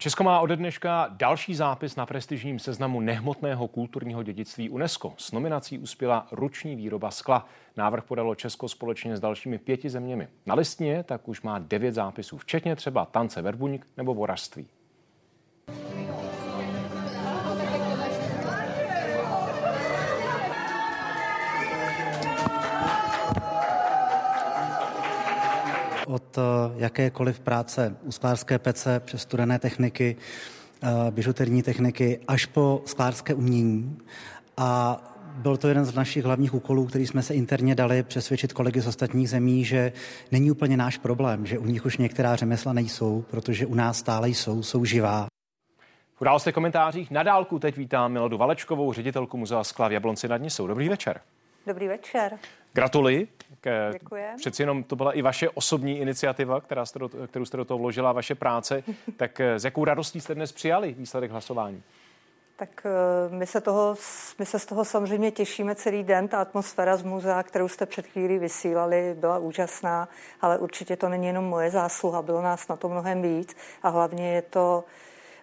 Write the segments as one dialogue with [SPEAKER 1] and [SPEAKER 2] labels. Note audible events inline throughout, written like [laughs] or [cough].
[SPEAKER 1] Česko má ode dneška další zápis na prestižním seznamu nehmotného kulturního dědictví UNESCO. S nominací uspěla ruční výroba skla. Návrh podalo Česko společně s dalšími pěti zeměmi. Na listně tak už má devět zápisů, včetně třeba tance verbuňk nebo vorařství.
[SPEAKER 2] Od eh, jakékoliv práce u sklářské pece přes studené techniky, eh, bižuterní techniky až po sklářské umění. A byl to jeden z našich hlavních úkolů, který jsme se interně dali přesvědčit kolegy z ostatních zemí, že není úplně náš problém, že u nich už některá řemesla nejsou, protože u nás stále jsou, jsou živá.
[SPEAKER 1] V událostech komentářích na dálku teď vítám Milodu Valečkovou, ředitelku Muzea skla v Jablonci nad Nisou. Dobrý večer.
[SPEAKER 3] Dobrý večer.
[SPEAKER 1] Gratuluji. Děkuji. Přeci jenom to byla i vaše osobní iniciativa, která jste do, kterou jste do toho vložila, vaše práce. [laughs] Tak s jakou radostí jste dnes přijali výsledek hlasování?
[SPEAKER 3] Tak eh, my se, toho, my se z toho samozřejmě těšíme celý den. Ta atmosféra z muzea, kterou jste před chvílí vysílali, byla úžasná, ale určitě to není jenom moje zásluha, bylo nás na to mnohem víc a hlavně je to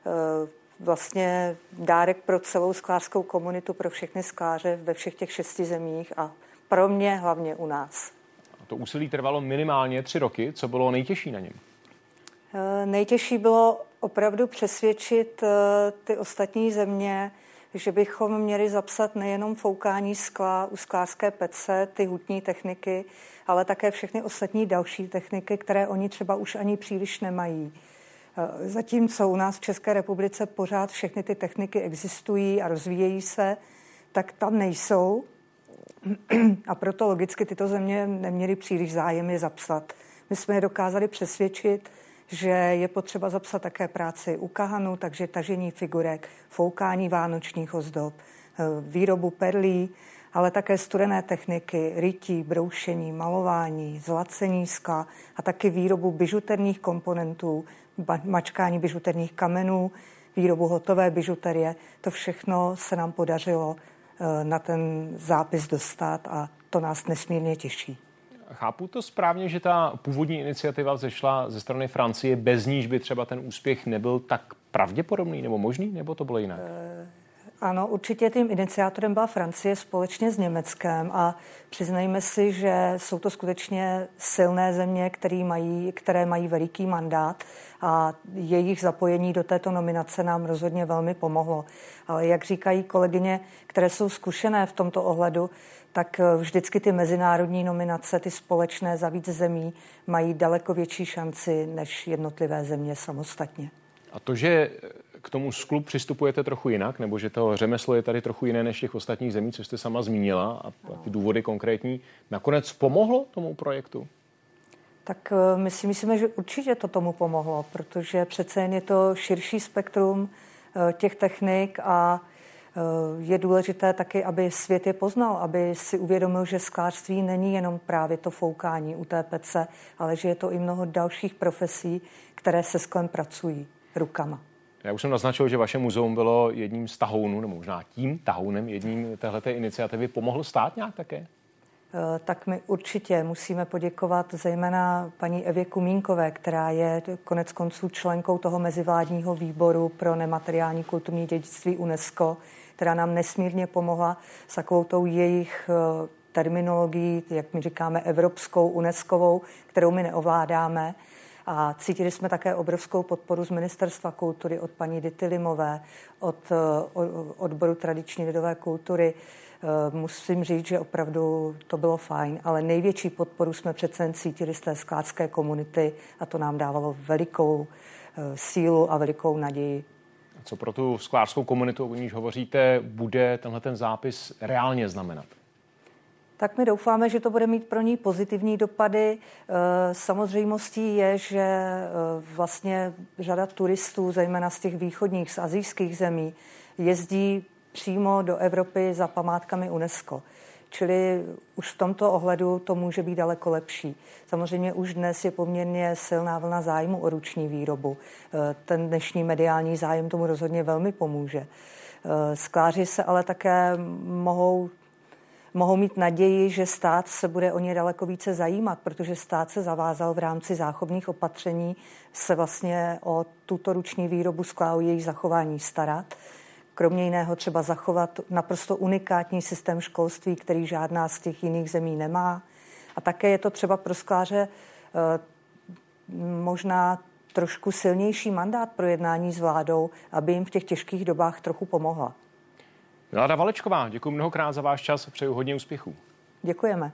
[SPEAKER 3] eh, vlastně dárek pro celou sklářskou komunitu, pro všechny skláře ve všech těch šesti zemích a pro mě hlavně u nás.
[SPEAKER 1] A to úsilí trvalo minimálně tři roky. Co bylo nejtěžší na něm?
[SPEAKER 3] Eh, nejtěžší bylo opravdu přesvědčit eh, ty ostatní země, že bychom měli zapsat nejenom foukání skla u sklářské pece, ty hutní techniky, ale také všechny ostatní další techniky, které oni třeba už ani příliš nemají. Eh, zatímco u nás v České republice pořád všechny ty techniky existují a rozvíjejí se, tak tam nejsou. A proto logicky tyto země neměly příliš zájem je zapsat. My jsme je dokázali přesvědčit, že je potřeba zapsat také práci u kahanu, takže tažení figurek, foukání vánočních ozdob, eh, výrobu perlí, ale také studené techniky, rytí, broušení, malování, zlacení skla a taky výrobu bižuterních komponentů, mačkání bižuterních kamenů, výrobu hotové bižuterie. To všechno se nám podařilo na ten zápis dostat a to nás nesmírně těší.
[SPEAKER 1] Chápu to správně, že ta původní iniciativa vzešla ze strany Francie, bez níž by třeba ten úspěch nebyl tak pravděpodobný nebo možný, nebo to bylo jinak?
[SPEAKER 3] Ano, určitě tím iniciátorem byla Francie společně s Německem a přiznejme si, že jsou to skutečně silné země, které mají, které mají veliký mandát a jejich zapojení do této nominace nám rozhodně velmi pomohlo. Ale jak říkají kolegyně, které jsou zkušené v tomto ohledu, tak vždycky ty mezinárodní nominace, ty společné za víc zemí, mají daleko větší šanci než jednotlivé země samostatně.
[SPEAKER 1] A to, že k tomu sklu přistupujete trochu jinak, nebo že to řemeslo je tady trochu jiné než těch ostatních zemí, co jste sama zmínila, a ty důvody konkrétní, nakonec pomohlo tomu projektu?
[SPEAKER 3] Tak eh, my si myslíme, že určitě to tomu pomohlo, protože přece jen je to širší spektrum eh, těch technik a eh, je důležité taky, aby svět je poznal, aby si uvědomil, že sklářství není jenom právě to foukání u té pece, ale že je to i mnoho dalších profesí, které se sklem pracují rukama.
[SPEAKER 1] Já už jsem naznačil, že vaše muzeum bylo jedním z tahounů, nebo možná tím tahounem, jedním téhleté iniciativy. Pomohl stát nějak také?
[SPEAKER 3] Eh, tak my určitě musíme poděkovat zejména paní Evě Kumínkové, která je konec konců členkou toho mezivládního výboru pro nemateriální kulturní dědictví UNESCO, která nám nesmírně pomohla s takovou tou jejich eh, terminologií, jak my říkáme, evropskou, UNESCOvou, kterou my neovládáme. A cítili jsme také obrovskou podporu z Ministerstva kultury od paní Dity Limové, od odboru tradiční lidové kultury. E, musím říct, že opravdu to bylo fajn, ale největší podporu jsme přece cítili z té skládské komunity a to nám dávalo velikou e, sílu a velikou naději.
[SPEAKER 1] Co pro tu sklářskou komunitu, o níž hovoříte, bude tenhle ten zápis reálně znamenat?
[SPEAKER 3] Tak my doufáme, že to bude mít pro ní pozitivní dopady. Eh, samozřejmostí je, že eh, vlastně řada turistů, zejména z těch východních, z azijských zemí, jezdí přímo do Evropy za památkami UNESCO. Čili už v tomto ohledu to může být daleko lepší. Samozřejmě už dnes je poměrně silná vlna zájmu o ruční výrobu. Eh, ten dnešní mediální zájem tomu rozhodně velmi pomůže. Skláři se ale také mohou mohou mít naději, že stát se bude o ně daleko více zajímat, protože stát se zavázal v rámci záchovných opatření se vlastně o tuto ruční výrobu skla, o její zachování starat. Kromě jiného třeba zachovat naprosto unikátní systém školství, který žádná z těch jiných zemí nemá. A také je to třeba pro skláře eh, možná trošku silnější mandát pro jednání s vládou, aby jim v těch těžkých dobách trochu pomohla.
[SPEAKER 1] Milada Valečková, děkuji mnohokrát za váš čas, přeju hodně úspěchů.
[SPEAKER 3] Děkujeme.